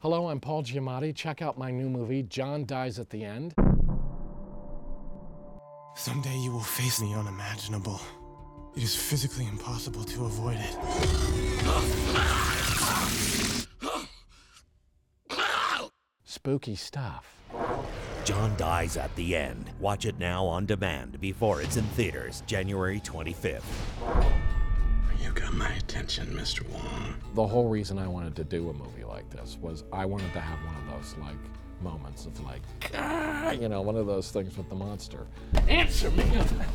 Hello, I'm Paul Giamatti. Check out my new movie, John Dies at the End. Someday you will face the unimaginable. It is physically impossible to avoid it. Spooky stuff. John Dies at the End. Watch it now on demand before it's in theaters January 25th. You got my attention, Mr. Wong. The whole reason I wanted to do a movie like this was I wanted to have one of those like moments of like, "Ah," you know, one of those things with the monster. Answer me.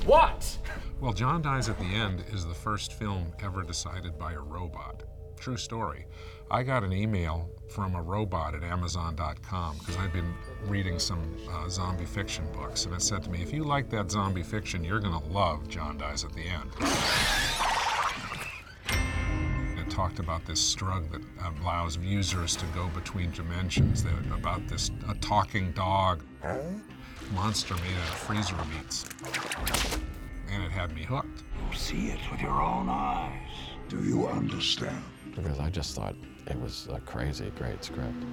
What? Well, John Dies at the End is the first film ever decided by a robot. True story. I got an email from a robot at Amazon.com because I'd been reading some uh, zombie fiction books, and it said to me, if you like that zombie fiction, you're going to love John Dies at the End. It talked about this drug that allows users to go between dimensions, that, about this a talking dog monster made out of freezer meats. And it had me hooked. You See it with your own eyes. Do you understand? Because I just thought it was a crazy great script.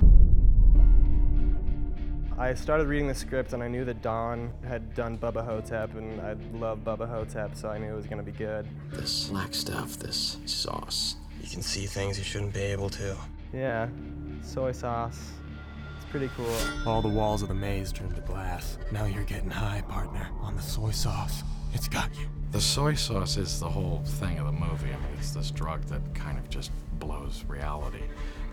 I started reading the script and I knew that Don had done Bubba Ho-Tep and I love Bubba Ho-Tep, so I knew it was going to be good. This slack stuff, this sauce. You can see things you shouldn't be able to. Yeah, soy sauce. It's pretty cool. All the walls of the maze turned to glass. Now you're getting high, partner, on the soy sauce. It's got you. The soy sauce is the whole thing of the movie. I mean, it's this drug that kind of just blows reality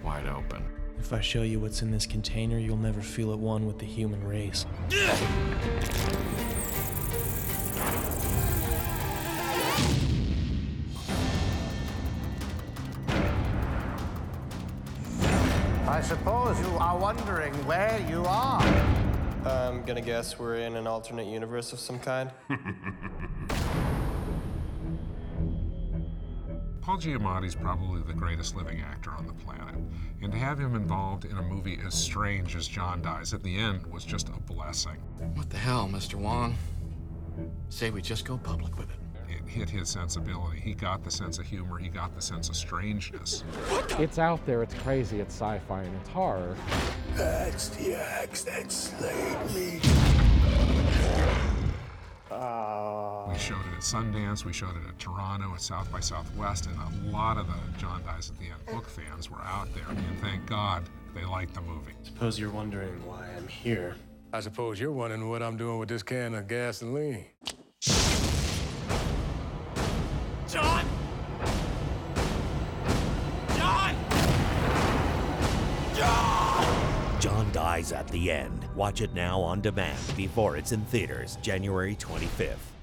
wide open. If I show you what's in this container, you'll never feel at one with the human race. I suppose you are wondering where you are. I'm gonna guess we're in an alternate universe of some kind. Paul Giamatti's probably the greatest living actor on the planet. And to have him involved in a movie as strange as John Dies at the end was just a blessing. What the hell, Mr. Wong? Say we just go public with it. It hit his sensibility. He got the sense of humor, he got the sense of strangeness. It's out there, it's crazy, it's sci fi, and it's horror. That's the axe that slayed me. We showed it at Sundance, we showed it at Toronto, at South by Southwest, and a lot of the John Dies at the End book fans were out there. And thank God they liked the movie. Suppose you're wondering why I'm here. I suppose you're wondering what I'm doing with this can of gasoline. John! John! John! John Dies at the End. Watch it now on demand before it's in theaters January 25th.